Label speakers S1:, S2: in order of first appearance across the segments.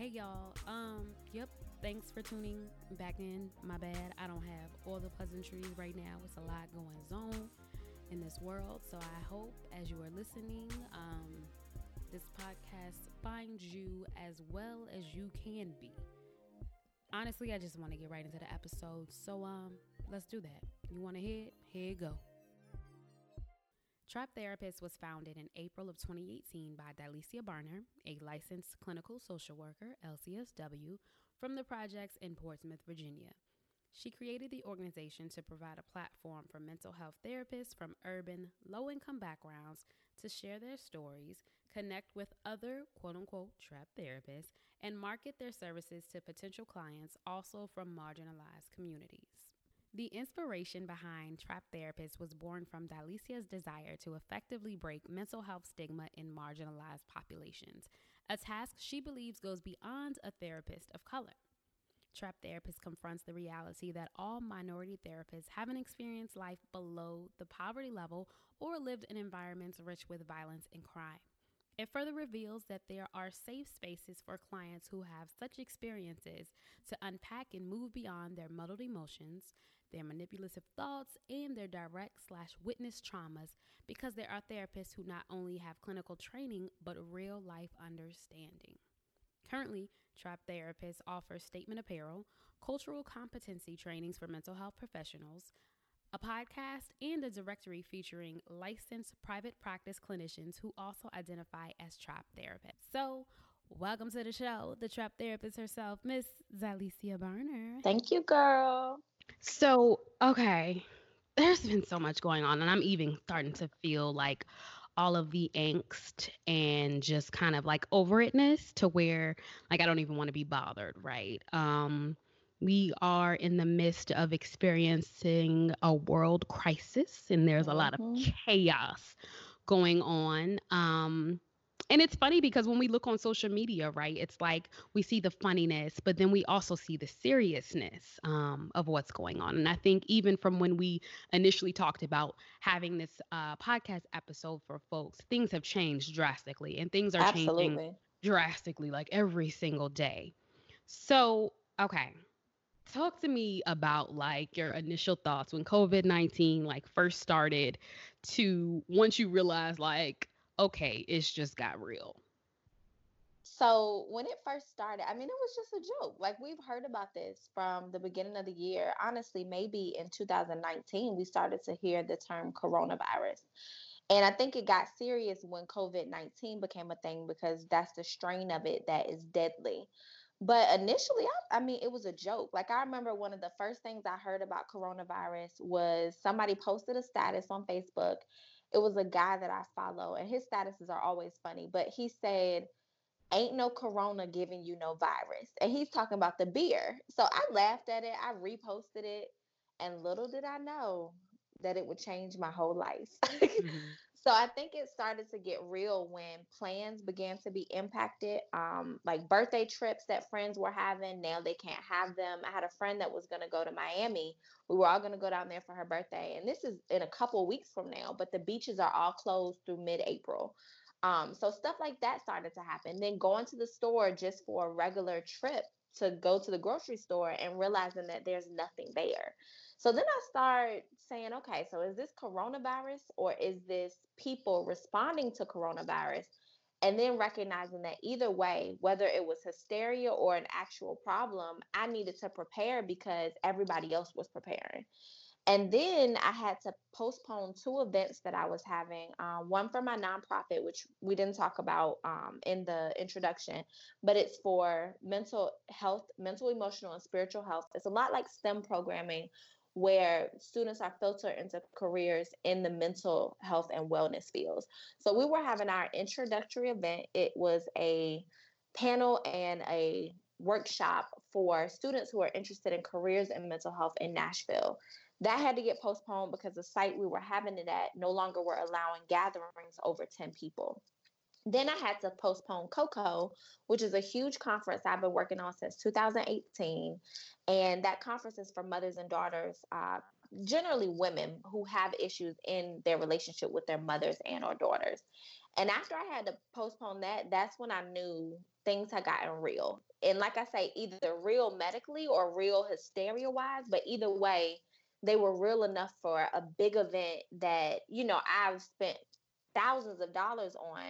S1: Hey y'all. Um, yep. Thanks for tuning back in. My bad. I don't have all the pleasantries right now. It's a lot going on in this world. So I hope as you are listening, um, this podcast finds you as well as you can be. Honestly, I just want to get right into the episode. So um, let's do that. You want to hear? Here you go. Trap Therapist was founded in April of 2018 by Dylesia Barner, a licensed clinical social worker, LCSW, from the projects in Portsmouth, Virginia. She created the organization to provide a platform for mental health therapists from urban, low income backgrounds to share their stories, connect with other quote unquote trap therapists, and market their services to potential clients also from marginalized communities. The inspiration behind Trap Therapist was born from Dylesia's desire to effectively break mental health stigma in marginalized populations, a task she believes goes beyond a therapist of color. Trap Therapist confronts the reality that all minority therapists haven't experienced life below the poverty level or lived in environments rich with violence and crime. It further reveals that there are safe spaces for clients who have such experiences to unpack and move beyond their muddled emotions, their manipulative thoughts, and their direct slash witness traumas because there are therapists who not only have clinical training but real life understanding. Currently, Trap Therapists offers statement apparel, cultural competency trainings for mental health professionals, a podcast, and a directory featuring licensed private practice clinicians who also identify as trap therapists. So, welcome to the show, the trap therapist herself, Miss Dylesia Barner.
S2: Thank you, girl.
S1: So, okay, there's been so much going on, and I'm even starting to feel like all of the angst and just kind of like over itness to where like I don't even want to be bothered, right? Um we are in the midst of experiencing a world crisis and there's a lot of mm-hmm. chaos going on um, and it's funny because when we look on social media right it's like we see the funniness but then we also see the seriousness um, of what's going on and i think even from when we initially talked about having this uh, podcast episode for folks things have changed drastically and things are Absolutely. changing drastically like every single day so okay talk to me about like your initial thoughts when covid-19 like first started to once you realized like okay it's just got real
S2: so when it first started i mean it was just a joke like we've heard about this from the beginning of the year honestly maybe in 2019 we started to hear the term coronavirus and I think it got serious when COVID 19 became a thing because that's the strain of it that is deadly. But initially, I, I, mean, it was a joke. Like, I remember one of the first things I heard about coronavirus was somebody posted a status on Facebook. It was a guy that I follow, and his statuses are always funny. But he said, Ain't no corona giving you no virus. And he's talking about the beer. So I laughed at it, I reposted it, and little did I know that it would change my whole life. mm-hmm. So I think it started to get real when plans began to be impacted. Um, like birthday trips that friends were having, now they can't have them. I had a friend that was going to go to Miami. We were all going to go down there for her birthday, and this is in a couple weeks from now. But the beaches are all closed through mid-April. Um, so stuff like that started to happen. Then going to the store just for a regular trip to go to the grocery store and realizing that there's nothing there. So then I start saying, okay, so is this coronavirus or is this people responding to coronavirus? And then recognizing that either way, whether it was hysteria or an actual problem, I needed to prepare because everybody else was preparing. And then I had to postpone two events that I was having. Uh, one for my nonprofit, which we didn't talk about um, in the introduction, but it's for mental health, mental, emotional, and spiritual health. It's a lot like STEM programming, where students are filtered into careers in the mental health and wellness fields. So we were having our introductory event. It was a panel and a workshop for students who are interested in careers in mental health in Nashville. That had to get postponed because the site we were having it at no longer were allowing gatherings over 10 people. Then I had to postpone COCO, which is a huge conference I've been working on since 2018. And that conference is for mothers and daughters, uh, generally women who have issues in their relationship with their mothers and or daughters. And after I had to postpone that, that's when I knew things had gotten real. And like I say, either real medically or real hysteria wise, but either way, they were real enough for a big event that, you know, I've spent thousands of dollars on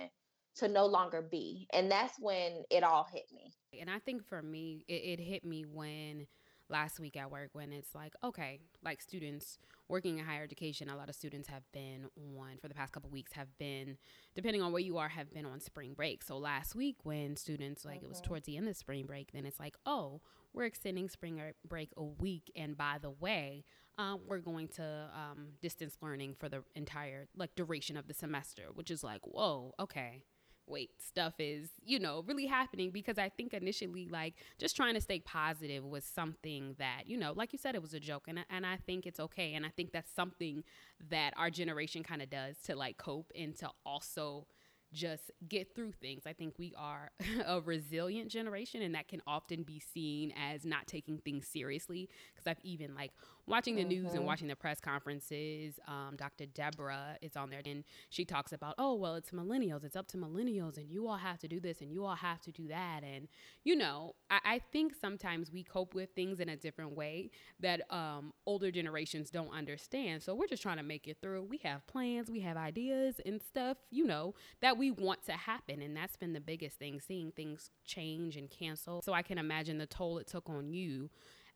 S2: to no longer be. And that's when it all hit me.
S1: And I think for me, it, it hit me when last week at work when it's like, okay, like students working in higher education, a lot of students have been on for the past couple weeks have been, depending on where you are, have been on spring break. So last week when students like mm-hmm. it was towards the end of spring break, then it's like, oh, we're extending spring break a week, and by the way, um, we're going to um, distance learning for the entire like duration of the semester, which is like, whoa, okay wait, stuff is, you know, really happening because I think initially, like, just trying to stay positive was something that, you know, like you said, it was a joke. And, and I think it's okay. And I think that's something that our generation kind of does to like cope and to also just get through things. I think we are a resilient generation, and that can often be seen as not taking things seriously. Because I've even like watching the mm-hmm. news and mm-hmm. watching the press conferences. Um, Dr. Deborah is on there, and she talks about, oh, well, it's millennials. It's up to millennials, and you all have to do this, and you all have to do that. And, you know, I, I think sometimes we cope with things in a different way that um, older generations don't understand. So we're just trying to make it through. We have plans, we have ideas and stuff, you know, that we want to happen. And that's been the biggest thing, seeing things change and cancel. So I can imagine the toll it took on you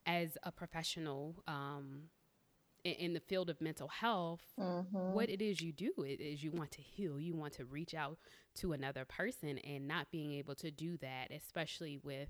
S1: as a professional um, in, in, the field of mental health, mm-hmm. what it is you do is you want to heal, you want to reach out to another person, and not being able to do that, especially with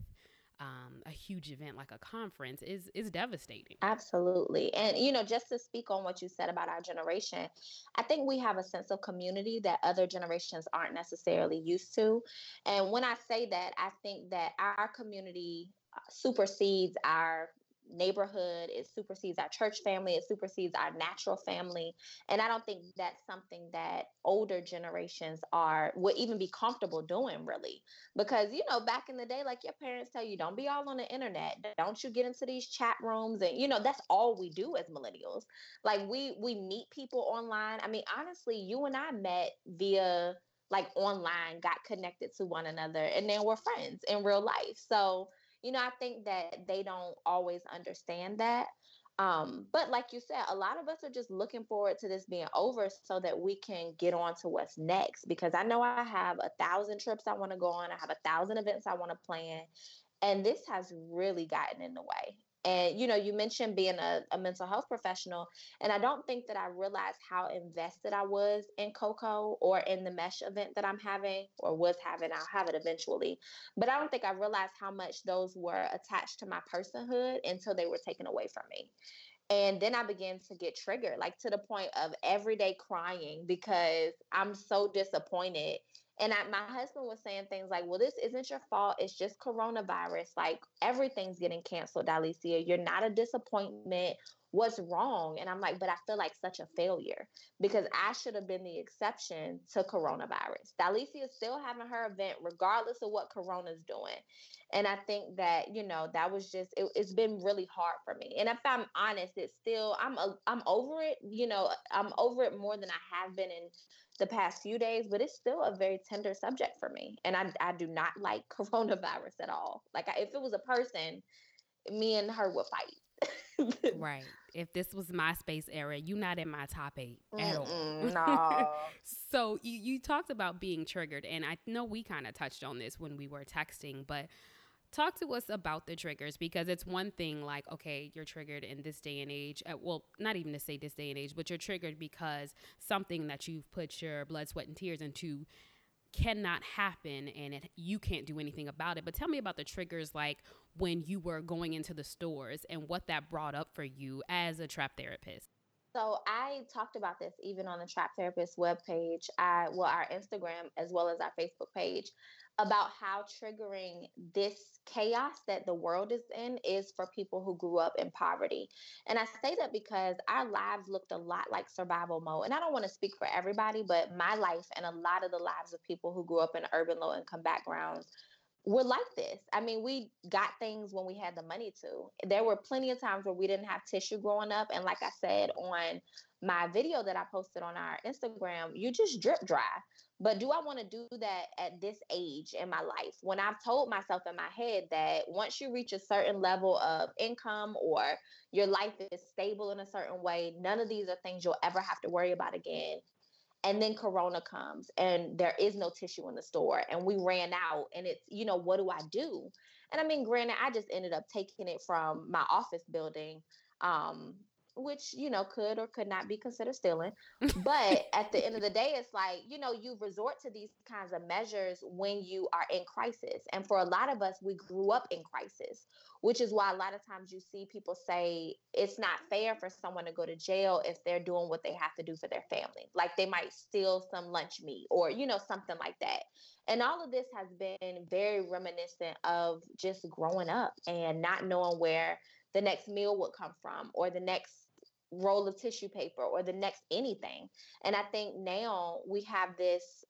S1: um, a huge event like a conference is is devastating.
S2: Absolutely, and you know, just to speak on what you said about our generation, I think we have a sense of community that other generations aren't necessarily used to. And when I say that, I think that our community supersedes our neighborhood, it supersedes our church family, it supersedes our natural family. And I don't think that's something that older generations are would even be comfortable doing really. Because you know, back in the day, like your parents tell you, don't be all on the internet. Don't you get into these chat rooms and you know, that's all we do as millennials. Like we we meet people online. I mean, honestly, you and I met via like online, got connected to one another, and then we're friends in real life. So you know, I think that they don't always understand that. Um, but like you said, a lot of us are just looking forward to this being over so that we can get on to what's next. Because I know I have a thousand trips I want to go on, I have a thousand events I want to plan. And this has really gotten in the way. And you know, you mentioned being a, a, mental health professional, and I don't think that I realized how invested I was in Coco or in the mesh event that I'm having or was having. I'll have it eventually, but I don't think I realized how much those were attached to my personhood until they were taken away from me. And then I began to get triggered, like to the point of everyday crying because I'm so disappointed and I, my husband was saying things like, well, this isn't your fault. It's just coronavirus. Like everything's getting canceled, Dylesia. You're not a disappointment. What's wrong? And I'm like, but I feel like such a failure because I should have been the exception to coronavirus. Dylesia is still having her event regardless of what Corona's doing. And I think that, you know, that was just, it, has been really hard for me. And if I'm honest, it's still, I'm, a, I'm over it. You know, I'm over it more than I have been in the past few days, but it's still a very tender subject for me. And I, I do not like coronavirus at all. Like, I, if it was a person, me and her would fight.
S1: Right. If this was MySpace era, you're not in my top eight at all. No. so you, you talked about being triggered, and I know we kind of touched on this when we were texting, but talk to us about the triggers because it's one thing like okay you're triggered in this day and age uh, well not even to say this day and age but you're triggered because something that you've put your blood sweat and tears into cannot happen and it, you can't do anything about it. But tell me about the triggers like when you were going into the stores and what that brought up for you as a trap therapist.
S2: So I talked about this even on the Trap Therapist webpage, I well our Instagram as well as our Facebook page about how triggering this chaos that the world is in is for people who grew up in poverty. And I say that because our lives looked a lot like survival mode. And I don't want to speak for everybody, but my life and a lot of the lives of people who grew up in urban low income backgrounds we're like this. I mean, we got things when we had the money to. There were plenty of times where we didn't have tissue growing up. And like I said on my video that I posted on our Instagram, you just drip dry. But do I want to do that at this age in my life? When I've told myself in my head that once you reach a certain level of income or your life is stable in a certain way, none of these are things you'll ever have to worry about again. And then corona comes and there is no tissue in the store and we ran out and it's you know what do i do? And i mean granted i just ended up taking it from my office building um, which you know could or could not be considered stealing. But at the end of the day it's like you know you resort to these kinds of measures when you are in crisis. And for a lot of us we grew up in crisis which is why a lot of times you see people say it's not fair for someone to go to jail if they're doing what they have to do for their family. Like they might steal some lunch meat or you know something like that. And all of this has been very reminiscent of just growing up and not knowing where the next meal would come from or the next roll of tissue paper or the next anything. And I think now we have this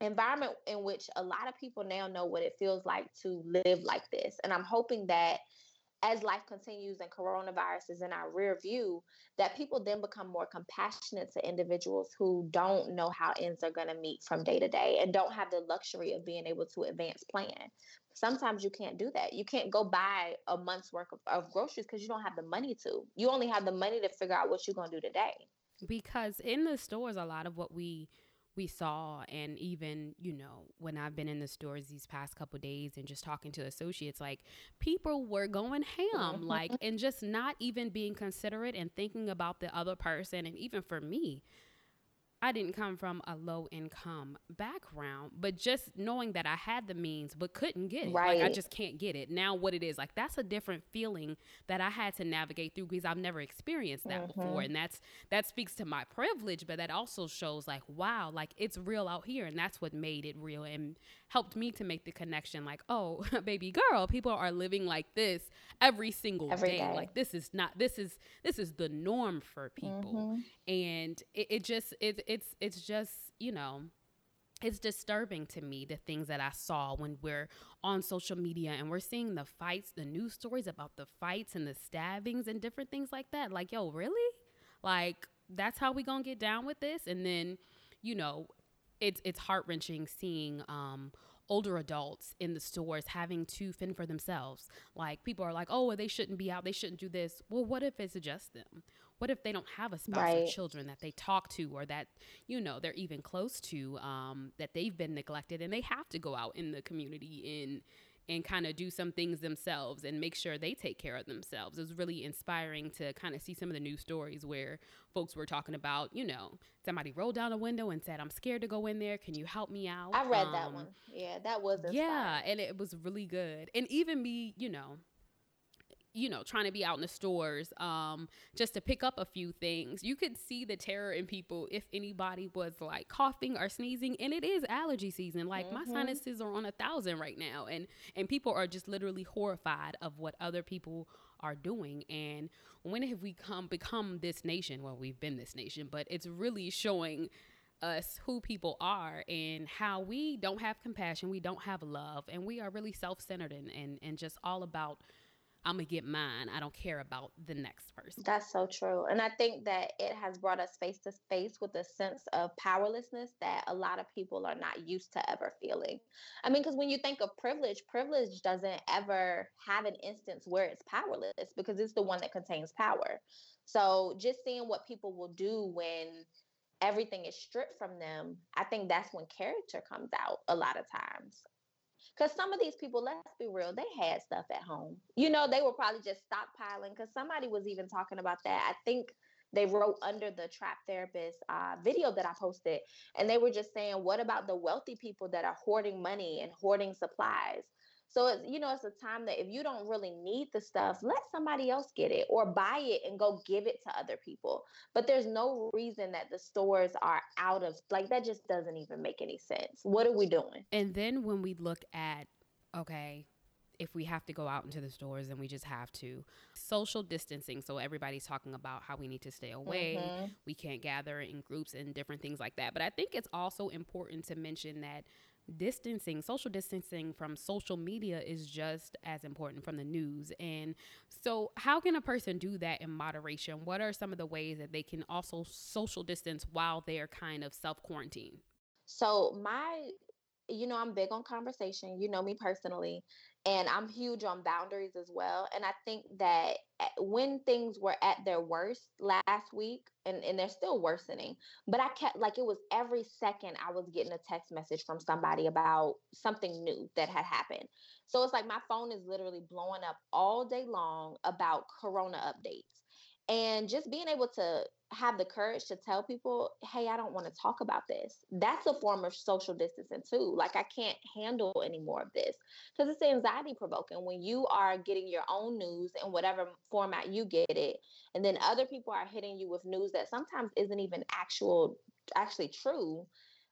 S2: environment in which a lot of people now know what it feels like to live like this. And I'm hoping that as life continues and coronavirus is in our rear view, that people then become more compassionate to individuals who don't know how ends are going to meet from day to day and don't have the luxury of being able to advance plan sometimes you can't do that. You can't go buy a month's worth of, of groceries because you don't have the money to. You only have the money to figure out what you're going to do today.
S1: Because in the stores, a lot of what we we saw and even you know when i've been in the stores these past couple days and just talking to associates like people were going ham like and just not even being considerate and thinking about the other person and even for me I didn't come from a low income background, but just knowing that I had the means but couldn't get it. Right. Like I just can't get it. Now what it is, like that's a different feeling that I had to navigate through because I've never experienced that mm-hmm. before. And that's that speaks to my privilege, but that also shows like, wow, like it's real out here. And that's what made it real and helped me to make the connection like, oh, baby girl, people are living like this every single every day. day. Like this is not this is this is the norm for people. Mm-hmm. And it, it just it, it's it's just, you know, it's disturbing to me the things that I saw when we're on social media and we're seeing the fights, the news stories about the fights and the stabbings and different things like that. Like, yo, really? Like, that's how we gonna get down with this? And then, you know, it's it's heart wrenching seeing um, older adults in the stores having to fend for themselves. Like people are like, oh, well, they shouldn't be out. They shouldn't do this. Well, what if it's just them? What if they don't have a spouse right. or children that they talk to or that, you know, they're even close to, um, that they've been neglected and they have to go out in the community in and kind of do some things themselves and make sure they take care of themselves. It was really inspiring to kind of see some of the news stories where folks were talking about, you know, somebody rolled down a window and said, "I'm scared to go in there. Can you help me out?"
S2: I read um, that one. Yeah, that was inspiring.
S1: yeah, and it was really good. And even me, you know, you know, trying to be out in the stores um, just to pick up a few things, you could see the terror in people if anybody was like coughing or sneezing. And it is allergy season. Like mm-hmm. my sinuses are on a thousand right now, and and people are just literally horrified of what other people are doing. And when have we come become this nation? Well, we've been this nation, but it's really showing us who people are and how we don't have compassion, we don't have love, and we are really self centered and, and, and just all about I'm gonna get mine. I don't care about the next person.
S2: That's so true. And I think that it has brought us face to face with a sense of powerlessness that a lot of people are not used to ever feeling. I mean, because when you think of privilege, privilege doesn't ever have an instance where it's powerless because it's the one that contains power. So just seeing what people will do when everything is stripped from them, I think that's when character comes out a lot of times. Because some of these people, let's be real, they had stuff at home. You know, they were probably just stockpiling. Because somebody was even talking about that. I think they wrote under the trap therapist uh, video that I posted, and they were just saying, what about the wealthy people that are hoarding money and hoarding supplies? So it's you know it's a time that if you don't really need the stuff, let somebody else get it or buy it and go give it to other people. But there's no reason that the stores are out of like that just doesn't even make any sense. What are we doing?
S1: And then when we look at okay, if we have to go out into the stores and we just have to social distancing so everybody's talking about how we need to stay away mm-hmm. we can't gather in groups and different things like that but i think it's also important to mention that distancing, social distancing from social media is just as important from the news. And so, how can a person do that in moderation? What are some of the ways that they can also social distance while they're kind of self quarantine?
S2: So, my you know, I'm big on conversation. You know me personally and I'm huge on boundaries as well. And I think that eh, when things were at their worst last week, and, and they're still worsening, but I kept like it was every second I was getting a text message from somebody about something new that had happened. So it's like my phone is literally blowing up all day long about corona updates. And just being able to have the courage to tell people, hey, I don't want to talk about this. That's a form of social distancing too. Like I can't handle any more of this because it's anxiety provoking when you are getting your own news in whatever format you get it, and then other people are hitting you with news that sometimes isn't even actual actually true.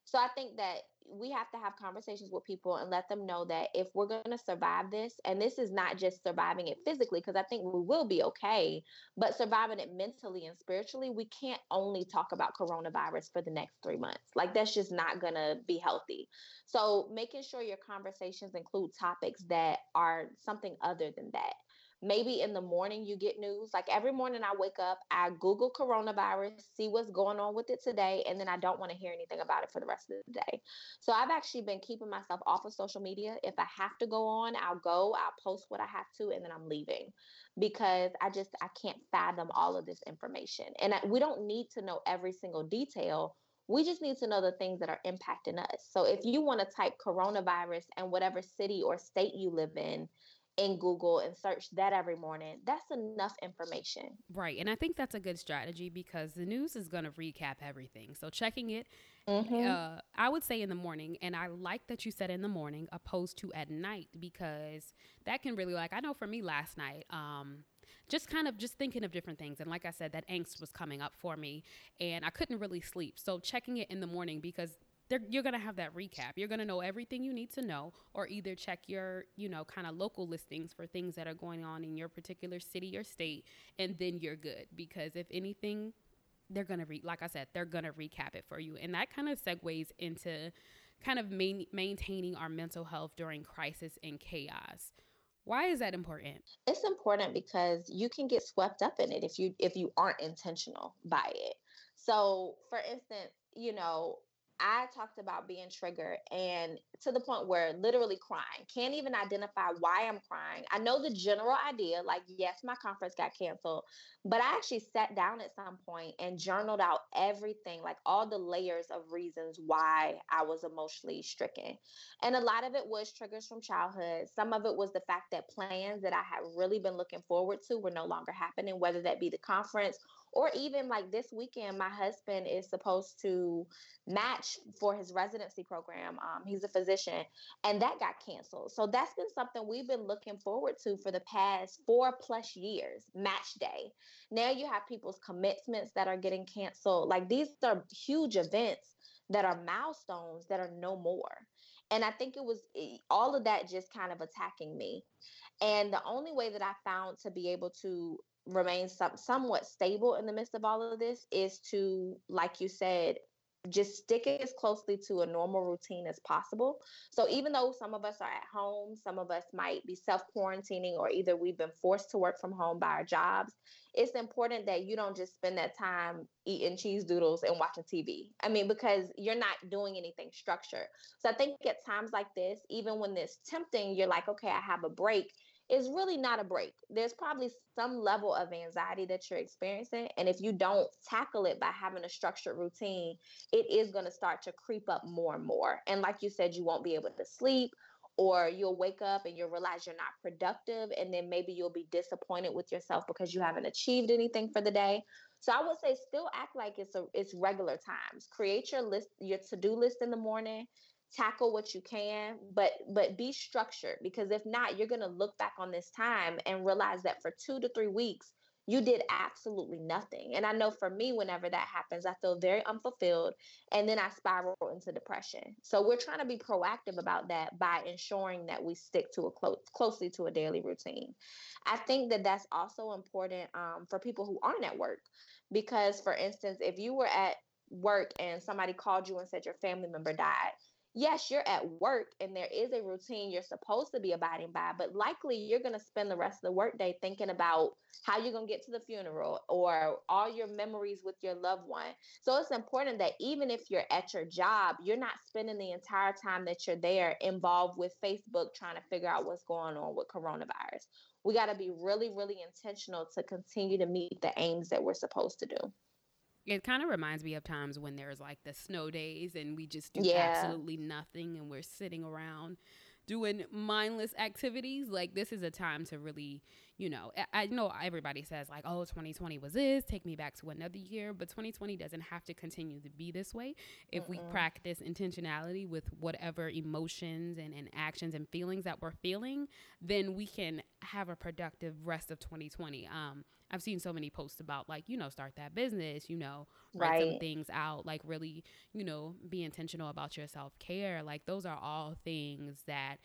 S2: So I think that we have to have conversations with people and let them know that if we're going to survive this, and this is not just surviving it physically, because I think we will be okay, but surviving it mentally and spiritually, we can't only talk about coronavirus for the next three months. Like, that's just not going to be healthy. So, making sure your conversations include topics that are something other than that maybe in the morning you get news. Like every morning I wake up, I Google coronavirus, see what's going on with it today, and then I don't want to hear anything about it for the rest of the day. So I've actually been keeping myself off of social media. If I have to go on, I'll go, I'll post what I have to, and then I'm leaving because I just I can't fathom all of this information. And I, we don't need to know every single detail. We just need to know the things that are impacting us. So if you want to type coronavirus and whatever city or state you live in, in Google and search that every morning, that's enough information.
S1: Right. And I think that's a good strategy because the news is going to recap everything. So checking it, mm-hmm. uh, I would say in the morning. And I like that you said in the morning opposed to at night because that can really, like, I know for me last night, um, just kind of just thinking of different things and like i said that angst was coming up for me and i couldn't really sleep so checking it in the morning because you're going to have that recap. You're going to know everything you need to know, or either check your, you know, kind of local listings for things that are going on in your particular city or state, and then you're good. Because if anything, they're going to, re- like I said, they're going to recap it for you. And that kind of segues into kind of main- maintaining our mental health during crisis and chaos. Why is that important?
S2: It's important because you can get swept up in it if you if you aren't intentional by it. So, for instance, you know, I talked about being triggered and to the point where literally crying, can't even identify why I'm crying. I know the general idea, like, yes, my conference got canceled, but I actually sat down at some point and journaled out everything, like all the layers of reasons why I was emotionally stricken. And a lot of it was triggers from childhood. Some of it was the fact that plans that I had really been looking forward to were no longer happening, whether that be the conference or even like this weekend, my husband is supposed to match for his residency program. Um, he's a physician, and that got canceled. So that's been something we've been looking forward to for the past four plus years. Match day. Now you have people's commitments that are getting canceled. Like these are huge events that are milestones that are no more. And I think it was eh, all of that just kind of attacking me. And the only way that I found to be able to remain some, somewhat stable in the midst of all of this is to, like you said, just stick as closely to a normal routine as possible. So even though some of us are at home, some of us might be self quarantining, or either we've been forced to work from home by our jobs, it's important that you don't just spend that time eating cheese doodles and watching TV. I mean, because you're not doing anything structured. So I think at times like this, even when it's tempting, you're like, okay, I have a break is really not a break. There's probably some level of anxiety that you're experiencing. And if you don't tackle it by having a structured routine, it is going to start to creep up more and more. And like you said, you won't be able to sleep or you'll wake up and you'll realize you're not productive and then maybe you'll be disappointed with yourself because you haven't achieved anything for the day so i would say still act like it's a it's regular times create your list your to-do list in the morning tackle what you can but but be structured because if not you're going to look back on this time and realize that for 2 to 3 weeks you did absolutely nothing. And i know for me whenever that happens i feel very unfulfilled and then i spiral into depression. So we're trying to be proactive about that by ensuring that we stick to a close closely to a daily routine. I think that that's also important um, for people who aren't at work because for instance if you were at work and somebody called you and said your family member died yes, you're at work and there is a routine you're supposed to be abiding by, but likely you're going to spend the rest of the workday thinking about how you're going to get to the funeral or all your memories with your loved one. So it's important that even if you're at your job, you're not spending the entire time that you're there involved with Facebook trying to figure out what's going on with coronavirus. We got to be really, really intentional to continue to meet the aims that we're supposed to do.
S1: It kind of reminds me of times when there's like the snow days and we just do yeah. absolutely nothing and we're sitting around doing mindless activities. Like this is a time to really, you know, I know everybody says like, oh, 2020 was this, take me back to another year, but 2020 doesn't have to continue to be this way. If uh-uh. we practice intentionality with whatever emotions and, and actions and feelings that we're feeling, then we can have a productive rest of 2020. Um, I've seen so many posts about like, you know, start that business, you know, write right. some things out, like really, you know, be intentional about your self care. Like those are all things that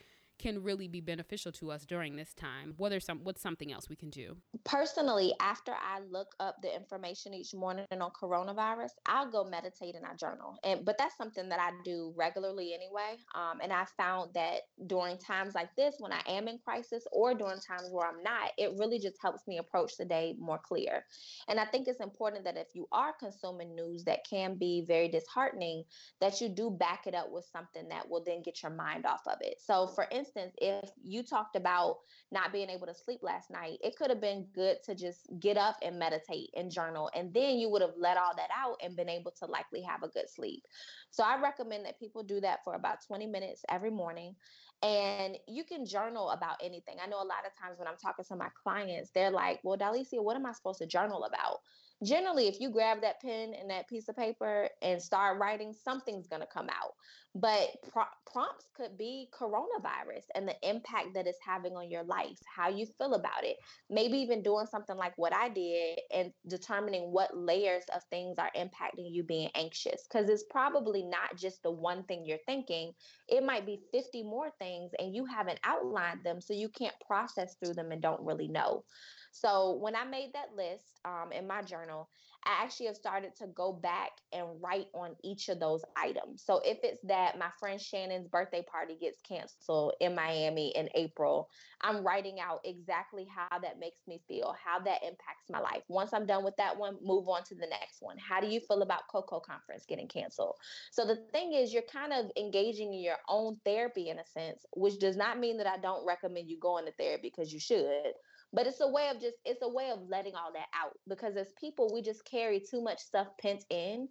S1: can really be beneficial to us during this time? What are some what's something else we can do?
S2: Personally, after I look up the information each morning on coronavirus, I'll go meditate in our journal. And but that's something that I do regularly anyway. Um, and I found that during times like this, when I am in crisis or during times where I'm not, it really just helps me approach the day more clear. And I think it's important that if you are consuming news that can be very disheartening, that you do back it up with something that will then get your mind off of it. So for instance, instance, if you talked about not being able to sleep last night, it could have been good to just get up and meditate and journal. And then you would have let all that out and been able to likely have a good sleep. So I recommend that people do that for about 20 minutes every morning. And you can journal about anything. I know a lot of times when I'm talking to my clients, they're like, well, Dylesia, what am I supposed to journal about? Generally if you grab that pen and that piece of paper and start writing something's going to come out. But pro- prompts could be coronavirus and the impact that it's having on your life how you feel about it maybe even doing something like what i did and determining what layers of things are impacting you being anxious. Because it's probably not just the one thing you're thinking it might be 50 more things and you haven't outlined them so you can't process through them and don't really know so when I made that list um, in my journal, I actually have started to go back and write on each of those items. So if it's that my friend Shannon's birthday party gets canceled in Miami in April, I'm writing out exactly how that makes me feel, how that impacts my life. Once I'm done with that one, move on to the next one. How do you feel about Coco Conference getting canceled? So the thing is, you're kind of engaging in your own therapy in a sense, which does not mean that I don't recommend you going to therapy because you should but it's a way of just it's a way of letting all that out because as people we just carry too much stuff pent in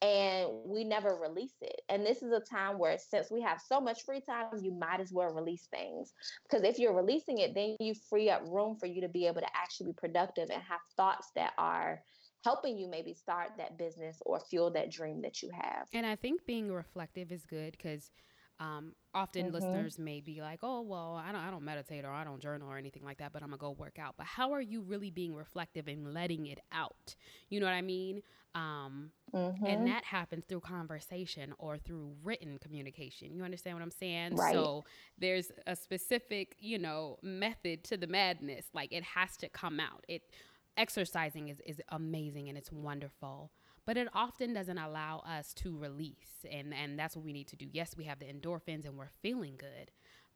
S2: and we never release it. And this is a time where since we have so much free time you might as well release things. Because if you're releasing it then you free up room for you to be able to actually be productive and have thoughts that are helping you maybe start that business or fuel that dream that you have.
S1: And i think being reflective is good because um, often mm-hmm. listeners may be like, "Oh, well, I don't, I don't meditate or I don't journal or anything like that, but I'm gonna go work out." But how are you really being reflective and letting it out? You know what I mean? Um, mm-hmm. And that happens through conversation or through written communication. You understand what I'm saying? Right. So there's a specific, you know, method to the madness. Like it has to come out. It exercising is is amazing and it's wonderful but it often doesn't allow us to release and and that's what we need to do. Yes we have the endorphins and we're feeling good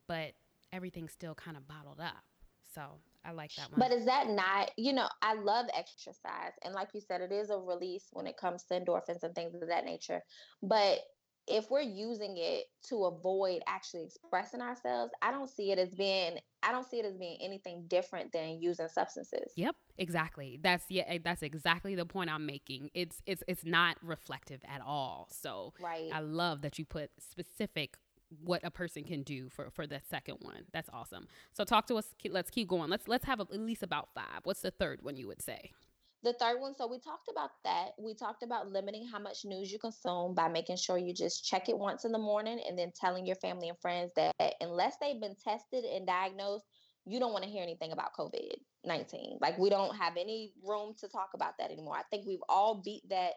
S1: but everything's still kind of bottled up. So i like that one.
S2: But is that not you know i love exercise and like you said it is a release when it comes to endorphins and things of that nature but if we're using it to avoid actually expressing ourselves, I don't see it as being I don't see it as being anything different than using substances.
S1: Yep, exactly. That's yeah, eh, that's exactly the point I'm making. It's it's it's not reflective at all. So right. I love that you put specific what a person can do for for the second one. That's awesome. So talk to us. Let's keep going. Let's let's have at least about five. What's the third one you would say?
S2: The third one, so we talked about that. We talked about limiting how much news you consume by making sure you just check it once in the morning and then telling your family and friends that unless they've been tested and diagnosed, you don't want to hear anything about COVID 19. Like, we don't have any room to talk about that anymore. I think we've all beat that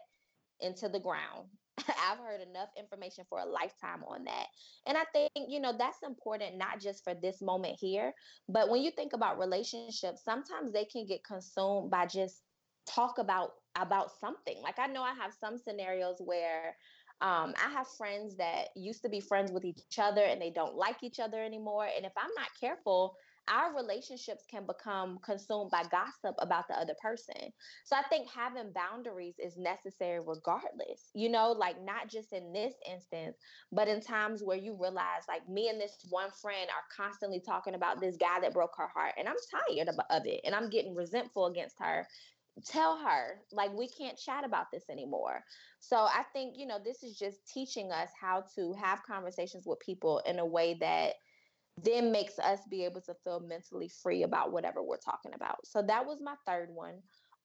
S2: into the ground. I've heard enough information for a lifetime on that. And I think, you know, that's important not just for this moment here, but when you think about relationships, sometimes they can get consumed by just talk about about something. Like I know I have some scenarios where Um, I have friends that used to be friends with each other and they don't like each other anymore. And if I'm not careful, our relationships can become consumed by gossip about the other person. So I think having boundaries is necessary regardless, you know, like not just in this instance, but in times where you realize, like, me and this one friend are constantly talking about this guy that broke her heart, and I'm tired of, of it, and I'm getting resentful against her tell her like we can't chat about this anymore so i think you know this is just teaching us how to have conversations with people in a way that then makes us be able to feel mentally free about whatever we're talking about. So that was my third one,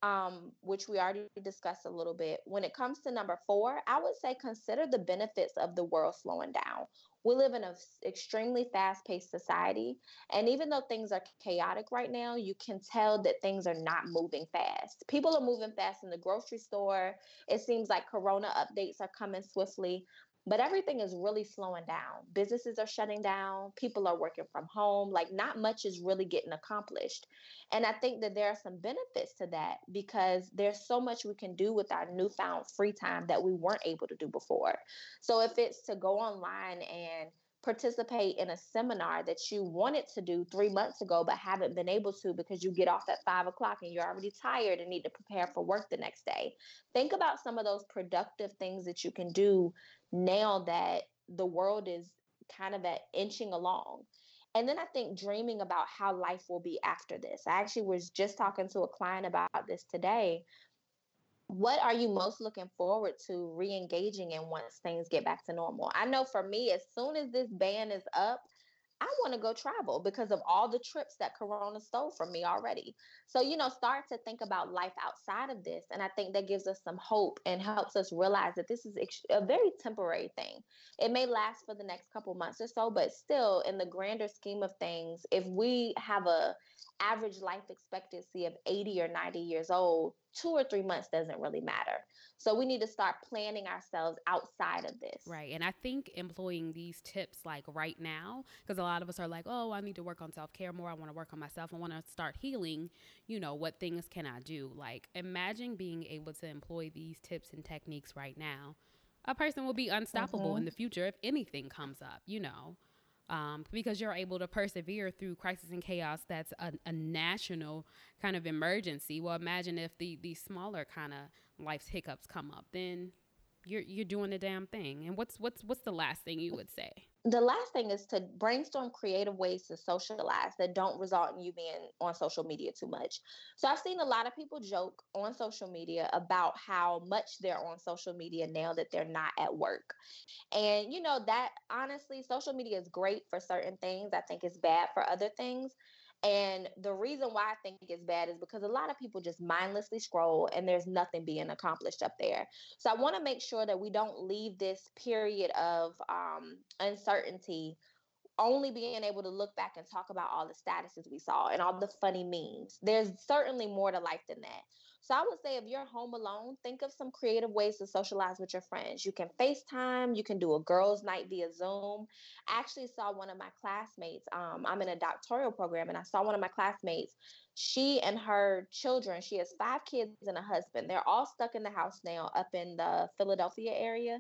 S2: um, which we already discussed a little bit. When it comes to number four, I would say consider the benefits of the world slowing down. We live in an extremely fast paced society. And even though things are chaotic right now, you can tell that things are not moving fast. People are moving fast in the grocery store. It seems like corona updates are coming swiftly. But everything is really slowing down. Businesses are shutting down. People are working from home. Like, not much is really getting accomplished. And I think that there are some benefits to that because there's so much we can do with our newfound free time that we weren't able to do before. So, if it's to go online and participate in a seminar that you wanted to do three months ago but haven't been able to because you get off at five o'clock and you're already tired and need to prepare for work the next day. Think about some of those productive things that you can do now that the world is kind of at inching along. And then I think dreaming about how life will be after this. I actually was just talking to a client about this today. What are you most looking forward to re engaging in once things get back to normal? I know for me, as soon as this ban is up, I want to go travel because of all the trips that Corona stole from me already. So, you know, start to think about life outside of this. And I think that gives us some hope and helps us realize that this is a very temporary thing. It may last for the next couple months or so, but still, in the grander scheme of things, if we have a average life expectancy of 80 or 90 years old, two or three months doesn't really matter. So we need to start planning ourselves outside of this.
S1: Right. And I think employing these tips like right now, because a lot of us are like, oh, I need to work on self care more. I want to work on myself. I want to start healing. You know, what things can I do? Like, imagine being able to employ these tips and techniques right now. A person will be unstoppable mm-hmm. in the future if anything comes up, you know um, because you're able to persevere through crisis and chaos that's a, a national kind of emergency well imagine if the these smaller kind of life's hiccups come up then you're you're doing the damn thing. And what's what's what's the last thing you would say?
S2: The last thing is to brainstorm creative ways to socialize that don't result in you being on social media too much. So I've seen a lot of people joke on social media about how much they're on social media now that they're not at work. And you know that honestly social media is great for certain things. I think it's bad for other things. And the reason why I think it's bad is because a lot of people just mindlessly scroll and there's nothing being accomplished up there. So I want to make sure that we don't leave this period of um, uncertainty only being able to look back and talk about all the statuses we saw and all the funny memes. There's certainly more to life than that. So I would say if you're home alone, think of some creative ways to socialize with your friends. You can FaceTime, you can do a girls' night via Zoom. I actually saw one of my classmates. Um, I'm in a doctoral program, and I saw one of my classmates. She and her children, she has five kids and a husband. They're all stuck in the house now up in the Philadelphia area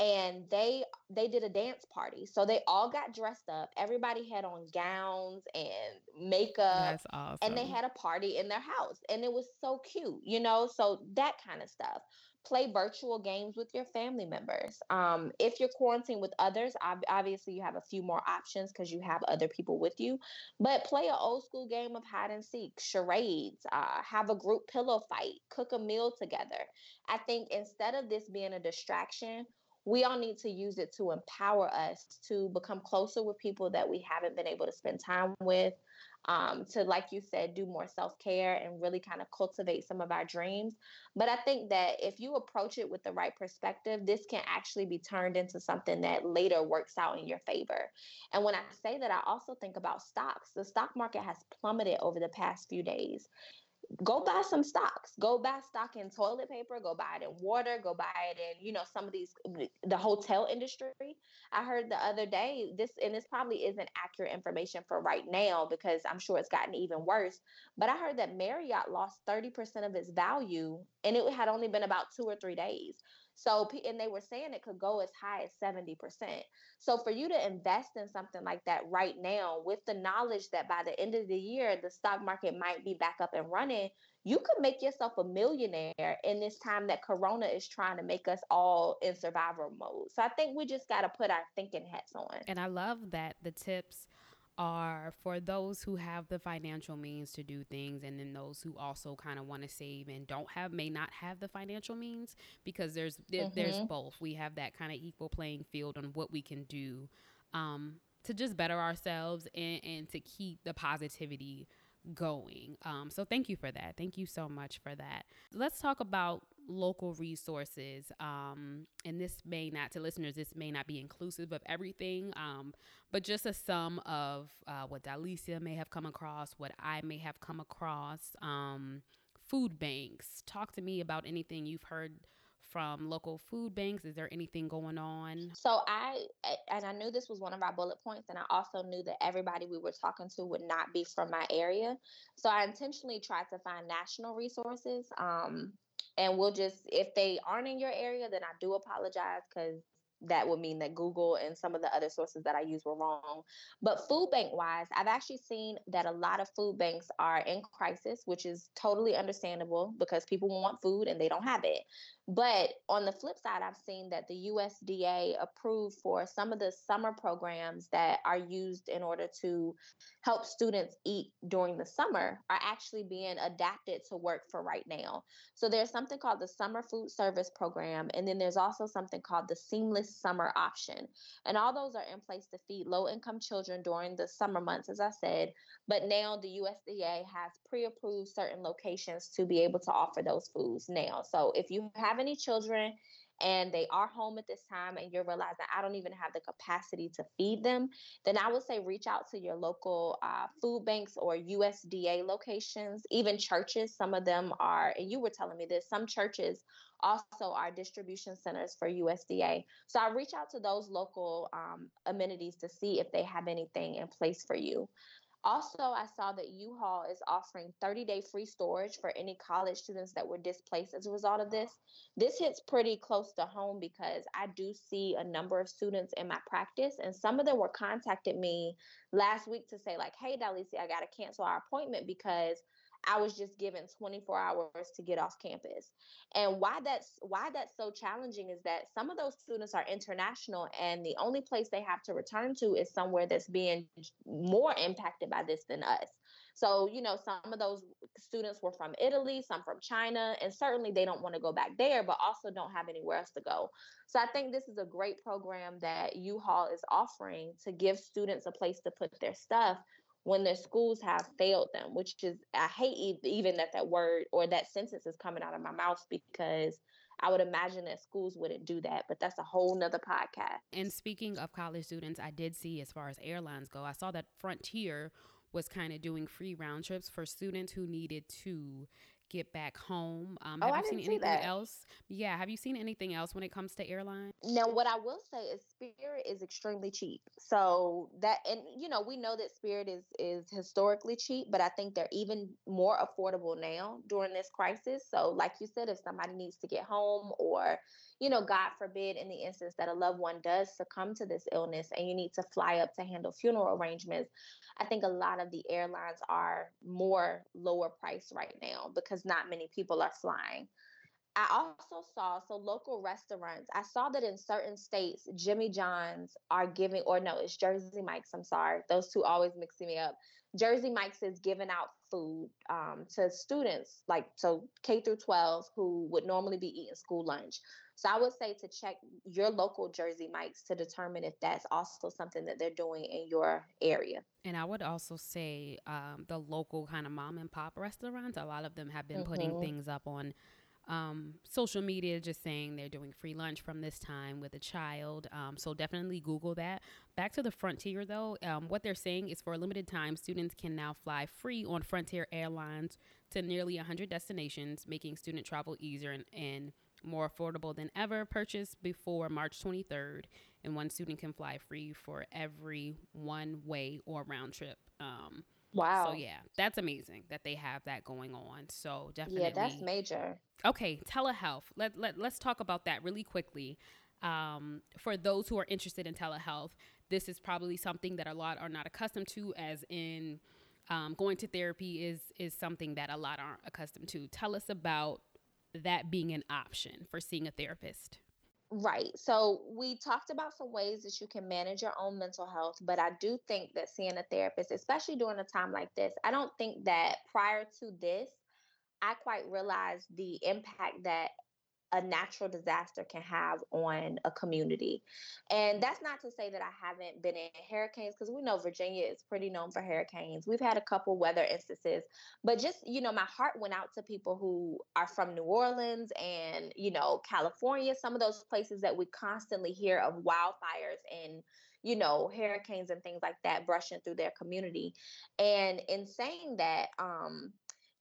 S2: and they they did a dance party. So they all got dressed up. Everybody had on gowns and makeup
S1: awesome.
S2: and they had a party in their house and it was so cute you know? So that kind of stuff. Play virtual games with your family members. Um, if you're quarantined with others ob- obviously you have a few more options because you have other people with you but play an old school game of hide and seek charades uh, have a group pillow fight cook a meal together. I think instead of this being a distraction we all need to use it to empower us to become closer with people that we haven't been able to spend time with um, to like you said do more self-care and really kind of cultivate some of our dreams. But i think that if you approach it with the right perspective this can actually be turned into something that later works out in your favor. And when i say that i also think about stocks. The stock market has plummeted over the past few days go buy some stocks. Go buy stock in toilet paper, go buy it in water, go buy it in, you know, some of these the hotel industry. I heard the other day this and this probably isn't accurate information for right now because I'm sure it's gotten even worse, but I heard that Marriott lost 30% of its value and it had only been about 2 or 3 days. So, and they were saying it could go as high as 70%. So, for you to invest in something like that right now, with the knowledge that by the end of the year, the stock market might be back up and running, you could make yourself a millionaire in this time that Corona is trying to make us all in survival mode. So, I think we just got to put our thinking hats on.
S1: And I love that the tips are for those who have the financial means to do things and then those who also kind of want to save and don't have may not have the financial means because there's there, mm-hmm. there's both we have that kind of equal playing field on what we can do um, to just better ourselves and, and to keep the positivity going. Um, so thank you for that. Thank you so much for that. Let's talk about local resources. Um, and this may not, to listeners, this may not be inclusive of everything, um, but just a sum of uh, what Dylesia may have come across, what I may have come across. Um, food banks. Talk to me about anything you've heard from local food banks? Is there anything going on?
S2: So I and I knew this was one of our bullet points, and I also knew that everybody we were talking to would not be from my area. So I intentionally tried to find national resources. Um, and we'll just if they aren't in your area, then I do apologize because that would mean that Google and some of the other sources that I use were wrong. But food bank wise, I've actually seen that a lot of food banks are in crisis, which is totally understandable because people want food and they don't have it. But on the flip side, I've seen that the USDA approved for some of the summer programs that are used in order to help students eat during the summer are actually being adapted to work for right now. So there's something called the Summer Food Service Program, and then there's also something called the Seamless Summer Option. And all those are in place to feed low income children during the summer months, as I said. But now the USDA has pre approved certain locations to be able to offer those foods now. So if you have any children and they are home at this time and you're realizing I don't even have the capacity to feed them, then I would say reach out to your local uh, food banks or USDA locations, even churches. Some of them are, and you were telling me this, some churches also are distribution centers for USDA. So I reach out to those local um, amenities to see if they have anything in place for you. Also, I saw that U-Haul is offering 30 day free storage for any college students that were displaced as a result of this. This hits pretty close to home because I do see a number of students in my practice, and some of them were contacted me last week to say, like, hey, Dylesia, I got to cancel our appointment because I was just given 24 hours to get off campus. And why that's why that's so challenging is that some of those students are international and the only place they have to return to is somewhere that's being more impacted by this than us. So, you know, some of those students were from Italy, some from China, and certainly they don't want to go back there, but also don't have anywhere else to go. So I think this is a great program that U-Haul is offering to give students a place to put their stuff when their schools have failed them, which is, I hate even that that word or that sentence is coming out of my mouth because I would imagine that schools wouldn't do that, but that's a whole nother podcast.
S1: And speaking of college students, I did see as far as airlines go, I saw that Frontier was kind of doing free round trips for students who needed to get back home. Um,
S2: oh,
S1: have
S2: you
S1: seen anything that. else? Yeah, have you seen anything else when it comes to airline?
S2: Now, what I will say is Spirit is extremely cheap. So that, and you know, we know that Spirit is is historically cheap, but I think they're even more affordable now during this crisis. So, like you said, if somebody needs to get home or you know, God forbid, in the instance that a loved one does succumb to this illness and you need to fly up to handle funeral arrangements, I think a lot of the airlines are more lower price right now because not many people are flying. I also saw so local restaurants. I saw that in certain states, Jimmy John's are giving, or no, it's Jersey Mike's. I'm sorry, those two always mixing me up. Jersey Mike's is giving out food um, to students, like so K through 12, who would normally be eating school lunch. So I would say to check your local Jersey Mike's to determine if that's also something that they're doing in your area.
S1: And I would also say um, the local kind of mom and pop restaurants, a lot of them have been mm-hmm. putting things up on um, social media just saying they're doing free lunch from this time with a child. Um, so definitely Google that. Back to the Frontier though, um, what they're saying is for a limited time, students can now fly free on Frontier Airlines to nearly 100 destinations, making student travel easier and, and more affordable than ever. Purchased before March 23rd, and one student can fly free for every one way or round trip. Um,
S2: Wow.
S1: So yeah, that's amazing that they have that going on. So definitely.
S2: Yeah, that's major.
S1: Okay, telehealth. Let let let's talk about that really quickly. Um, for those who are interested in telehealth, this is probably something that a lot are not accustomed to, as in um, going to therapy is is something that a lot aren't accustomed to. Tell us about that being an option for seeing a therapist.
S2: Right. So we talked about some ways that you can manage your own mental health, but I do think that seeing a therapist, especially during a time like this, I don't think that prior to this, I quite realized the impact that a natural disaster can have on a community. And that's not to say that I haven't been in hurricanes because we know Virginia is pretty known for hurricanes. We've had a couple weather instances, but just, you know, my heart went out to people who are from New Orleans and, you know, California, some of those places that we constantly hear of wildfires and you know hurricanes and things like that brushing through their community and in saying that um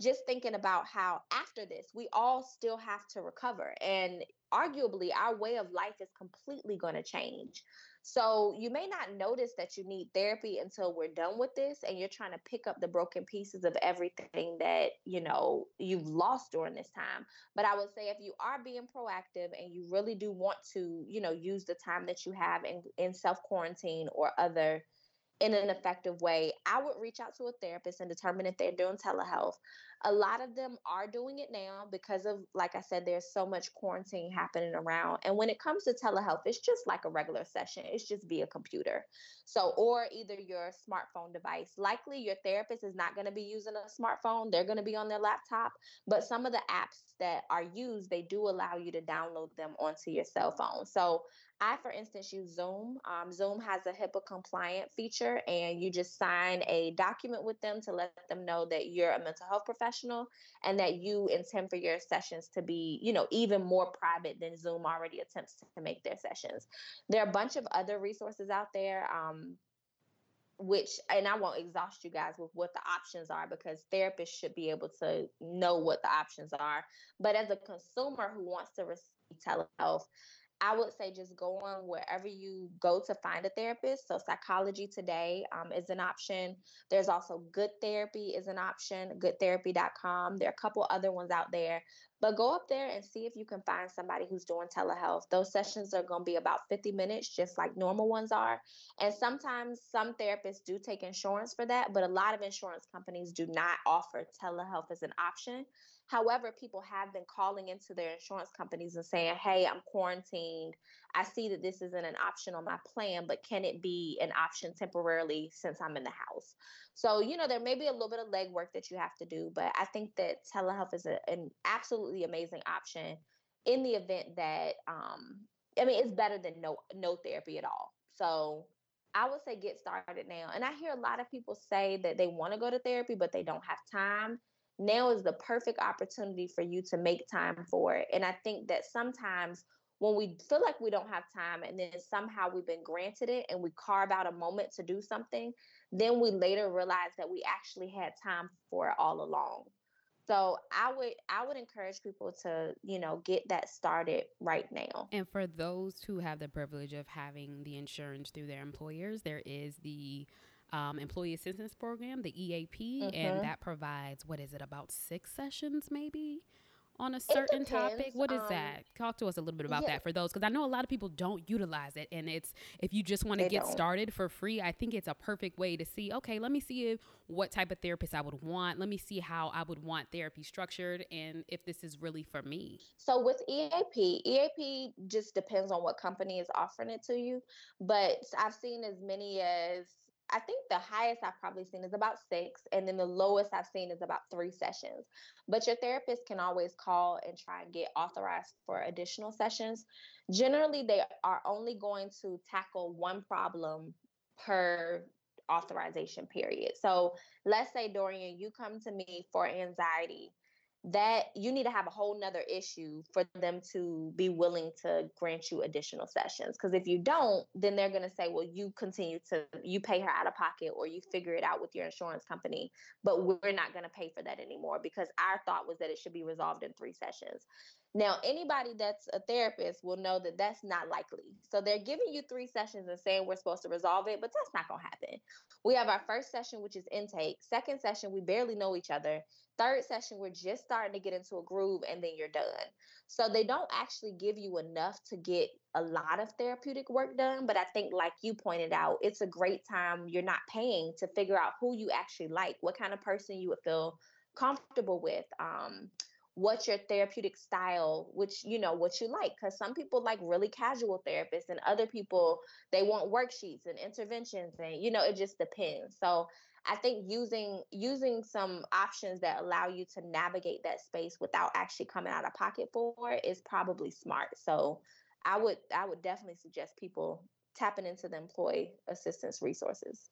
S2: just thinking about how after this, we all still have to recover. And arguably, our way of life is completely going to change. So you may not notice that you need therapy until we're done with this and you're trying to pick up the broken pieces of everything that, you know, you've lost during this time. But I would say if you are being proactive and you really do want to, you know, use the time that you have in, in self quarantine or other in an effective way, I would reach out to a therapist and determine if they're doing telehealth. A lot of them are doing it now because of, like I said, there's so much quarantine happening around. And when it comes to telehealth, it's just like a regular session, it's just via computer. So, or either your smartphone device. Likely your therapist is not going to be using a smartphone, they're going to be on their laptop. But some of the apps that are used, they do allow you to download them onto your cell phone. So, I, for instance, use Zoom. Um, Zoom has a HIPAA compliant feature, and you just sign a document with them to let them know that you're a mental health professional and that you intend for your sessions to be, you know, even more private than Zoom already attempts to make their sessions. There are a bunch of other resources out there. Um, which and I won't exhaust you guys with what the options are because therapists should be able to know what the options are. But as a consumer who wants to receive telehealth, I would say just go on wherever you go to find a therapist. So Psychology Today um, is an option. There's also Good Therapy is an option, goodtherapy.com. There are a couple other ones out there. But go up there and see if you can find somebody who's doing telehealth. Those sessions are going to be about 50 minutes, just like normal ones are. And sometimes some therapists do take insurance for that, but a lot of insurance companies do not offer telehealth as an option. However, people have been calling into their insurance companies and saying, hey, I'm quarantined. I see that this isn't an option on my plan, but can it be an option temporarily since I'm in the house? So, you know, there may be a little bit of legwork that you have to do, but I think that telehealth is a, an absolutely amazing option in the event that, um, I mean, it's better than no no therapy at all. So I would say get started now. And I hear a lot of people say that they want to go to therapy, but they don't have time now is the perfect opportunity for you to make time for it. And I think that sometimes when we feel like we don't have time and then somehow we've been granted it and we carve out a moment to do something, then we later realize that we actually had time for it all along. So I would I would encourage people to, you know, get that started right now.
S1: And for those who have the privilege of having the insurance through their employers, there is the um, Employee Assistance Program, the EAP, mm-hmm. and that provides what is it about six sessions maybe on a certain topic. What is um, that? Talk to us a little bit about yeah. that for those because I know a lot of people don't utilize it, and it's if you just want to get don't. started for free, I think it's a perfect way to see. Okay, let me see if, what type of therapist I would want. Let me see how I would want therapy structured, and if this is really for me.
S2: So with EAP, EAP just depends on what company is offering it to you, but I've seen as many as I think the highest I've probably seen is about six, and then the lowest I've seen is about three sessions. But your therapist can always call and try and get authorized for additional sessions. Generally, they are only going to tackle one problem per authorization period. So let's say, Dorian, you come to me for anxiety that you need to have a whole nother issue for them to be willing to grant you additional sessions because if you don't then they're going to say well you continue to you pay her out of pocket or you figure it out with your insurance company but we're not going to pay for that anymore because our thought was that it should be resolved in three sessions Now, anybody that's a therapist will know that that's not likely. So they're giving you three sessions and saying we're supposed to resolve it, but that's not going to happen. We have our first session, which is intake. Second session, we barely know each other. Third session, we're just starting to get into a groove, and then you're done. So they don't actually give you enough to get a lot of therapeutic work done. But I think, like you pointed out, it's a great time. You're not paying to figure out who you actually like, what kind of person you would feel comfortable with. Um, what's your therapeutic style which you know what you like because some people like really casual therapists and other people they want worksheets and interventions and you know it just depends so i think using using some options that allow you to navigate that space without actually coming out of pocket for is probably smart. So i would i would definitely suggest people tapping into the employee assistance resources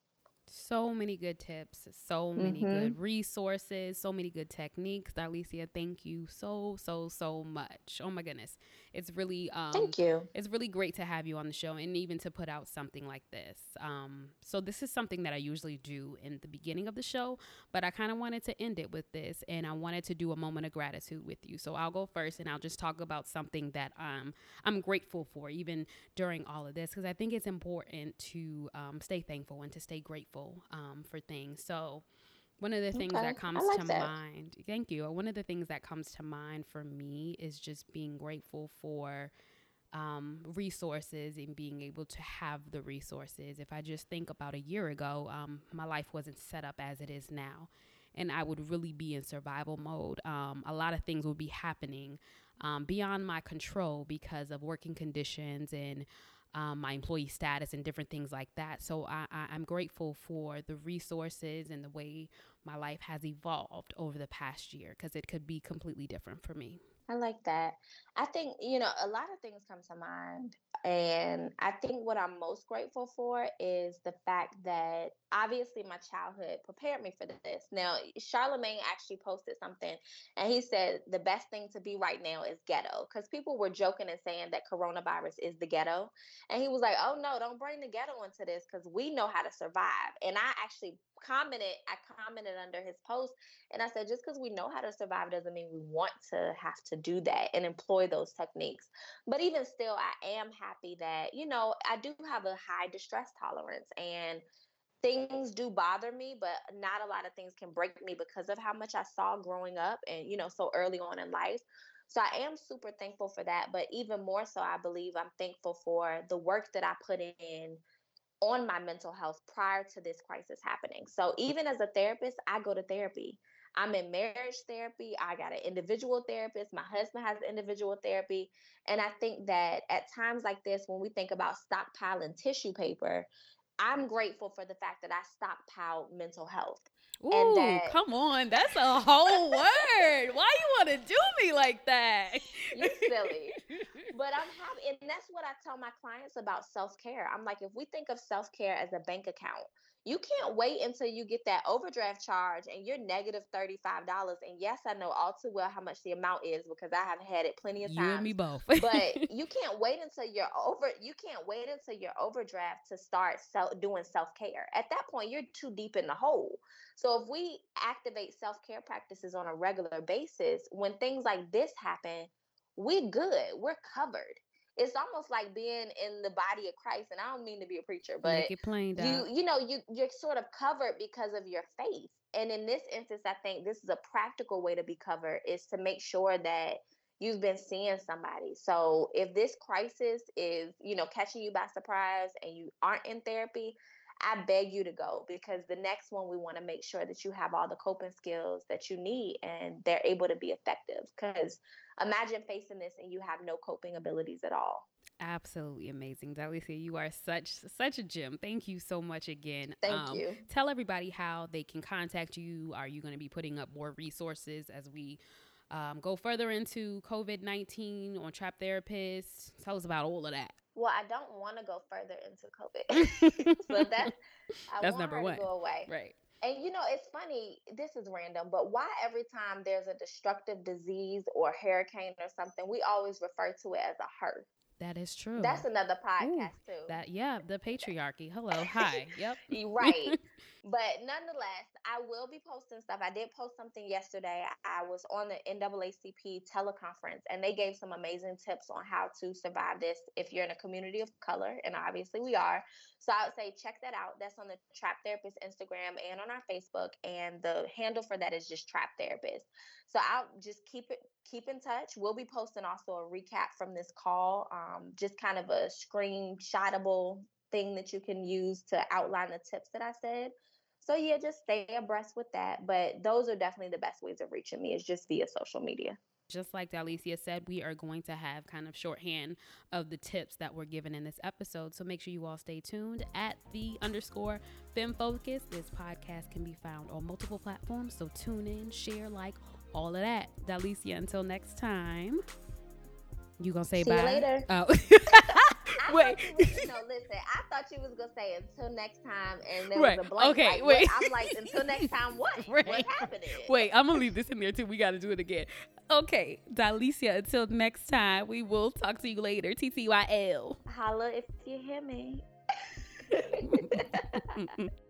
S1: so many good tips, so many mm-hmm. good resources, so many good techniques. Alicia, thank you so, so, so much. Oh my goodness. It's really um
S2: Thank you.
S1: It's really great to have you on the show and even to put out something like this. Um so this is something that I usually do in the beginning of the show, but I kind of wanted to end it with this and I wanted to do a moment of gratitude with you. So I'll go first and I'll just talk about something that um I'm grateful for even during all of this because I think it's important to um, stay thankful and to stay grateful um, for things. So one of the things okay. that comes like to that. mind, thank you. One of the things that comes to mind for me is just being grateful for um, resources and being able to have the resources. If I just think about a year ago, um, my life wasn't set up as it is now. And I would really be in survival mode. Um, a lot of things would be happening um, beyond my control because of working conditions and um, my employee status and different things like that. So I, I, I'm grateful for the resources and the way my life has evolved over the past year because it could be completely different for me.
S2: I like that. I think, you know, a lot of things come to mind. And I think what I'm most grateful for is the fact that obviously my childhood prepared me for this. Now, Charlemagne actually posted something and he said the best thing to be right now is ghetto because people were joking and saying that coronavirus is the ghetto. And he was like, oh no, don't bring the ghetto into this because we know how to survive. And I actually commented, I commented under his post and I said, just because we know how to survive doesn't mean we want to have to do that and employ those techniques. But even still, I am happy that, you know, I do have a high distress tolerance and things do bother me, but not a lot of things can break me because of how much I saw growing up and, you know, so early on in life. So I am super thankful for that. But even more so, I believe I'm thankful for the work that I put in on my mental health prior to this crisis happening. So even as a therapist, I go to therapy. I'm in marriage therapy. I got an individual therapist. My husband has individual therapy. And I think that at times like this, when we think about stockpiling tissue paper, I'm grateful for the fact that I stockpiled mental health.
S1: Ooh, and that, come on. That's a whole word. Why you want to do me like that?
S2: You silly. But I'm happy. And that's what I tell my clients about self care. I'm like, if we think of self care as a bank account, you can't wait until you get that overdraft charge and you're negative $35. And yes, I know all too well how much the amount is because I have had it plenty of times.
S1: You and me both.
S2: but you can't wait until you're over you can't wait until your overdraft to start self, doing self-care. At that point, you're too deep in the hole. So if we activate self-care practices on a regular basis, when things like this happen, we're good. We're covered it's almost like being in the body of Christ. And I don't mean to be a preacher, but
S1: plain,
S2: you you know you you're sort of covered because of your faith. And in this instance, I think this is a practical way to be covered is to make sure that you've been seeing somebody. So if this crisis is you know catching you by surprise and you aren't in therapy. I beg you to go because the next one we want to make sure that you have all the coping skills that you need and they're able to be effective because imagine facing this and you have no coping abilities at all.
S1: Absolutely amazing, Alicia. You are such such a gem. Thank you so much again.
S2: Thank um, you.
S1: Tell everybody how they can contact you. Are you going to be putting up more resources as we um, go further into COVID nineteen on Trap Therapists? Tell us about all of that.
S2: Well, I don't want to go further into COVID, so that I
S1: that's number one.
S2: go away.
S1: Right.
S2: And you know, it's funny, this is random, but why every time there's a destructive disease or hurricane or something, we always refer to it as a her?
S1: That is true.
S2: That's another podcast
S1: Ooh, too. That yeah, the patriarchy. Hello, hi. Yep.
S2: right. but nonetheless, I will be posting stuff. I did post something yesterday. I was on the NAACP teleconference and they gave some amazing tips on how to survive this if you're in a community of color. And obviously we are. So I would say check that out. That's on the Trap Therapist Instagram and on our Facebook. And the handle for that is just Trap Therapist. So I'll just keep it keep in touch. We'll be posting also a recap from this call, um, just kind of a screenshotable thing that you can use to outline the tips that I said. So yeah, just stay abreast with that. But those are definitely the best ways of reaching me is just via social media.
S1: Just like Dylesia said, we are going to have kind of shorthand of the tips that were given in this episode. So make sure you all stay tuned at the underscore Fem Focus. This podcast can be found on multiple platforms. So tune in, share, like, all of that. Dylesia, until next time. You gonna say
S2: See
S1: bye?
S2: you later.
S1: Oh. Wait.
S2: was- no, listen. I thought you was gonna say until next time, and there
S1: Right.
S2: was a blank.
S1: Okay,
S2: like, what-
S1: wait.
S2: I'm like, until next time, what?
S1: Right.
S2: What's happening?
S1: Wait, I'm gonna leave this in there too. We gotta do it again. Okay, Dylesia, until next time, we will talk to you later. TTYL.
S2: Holla if you hear me.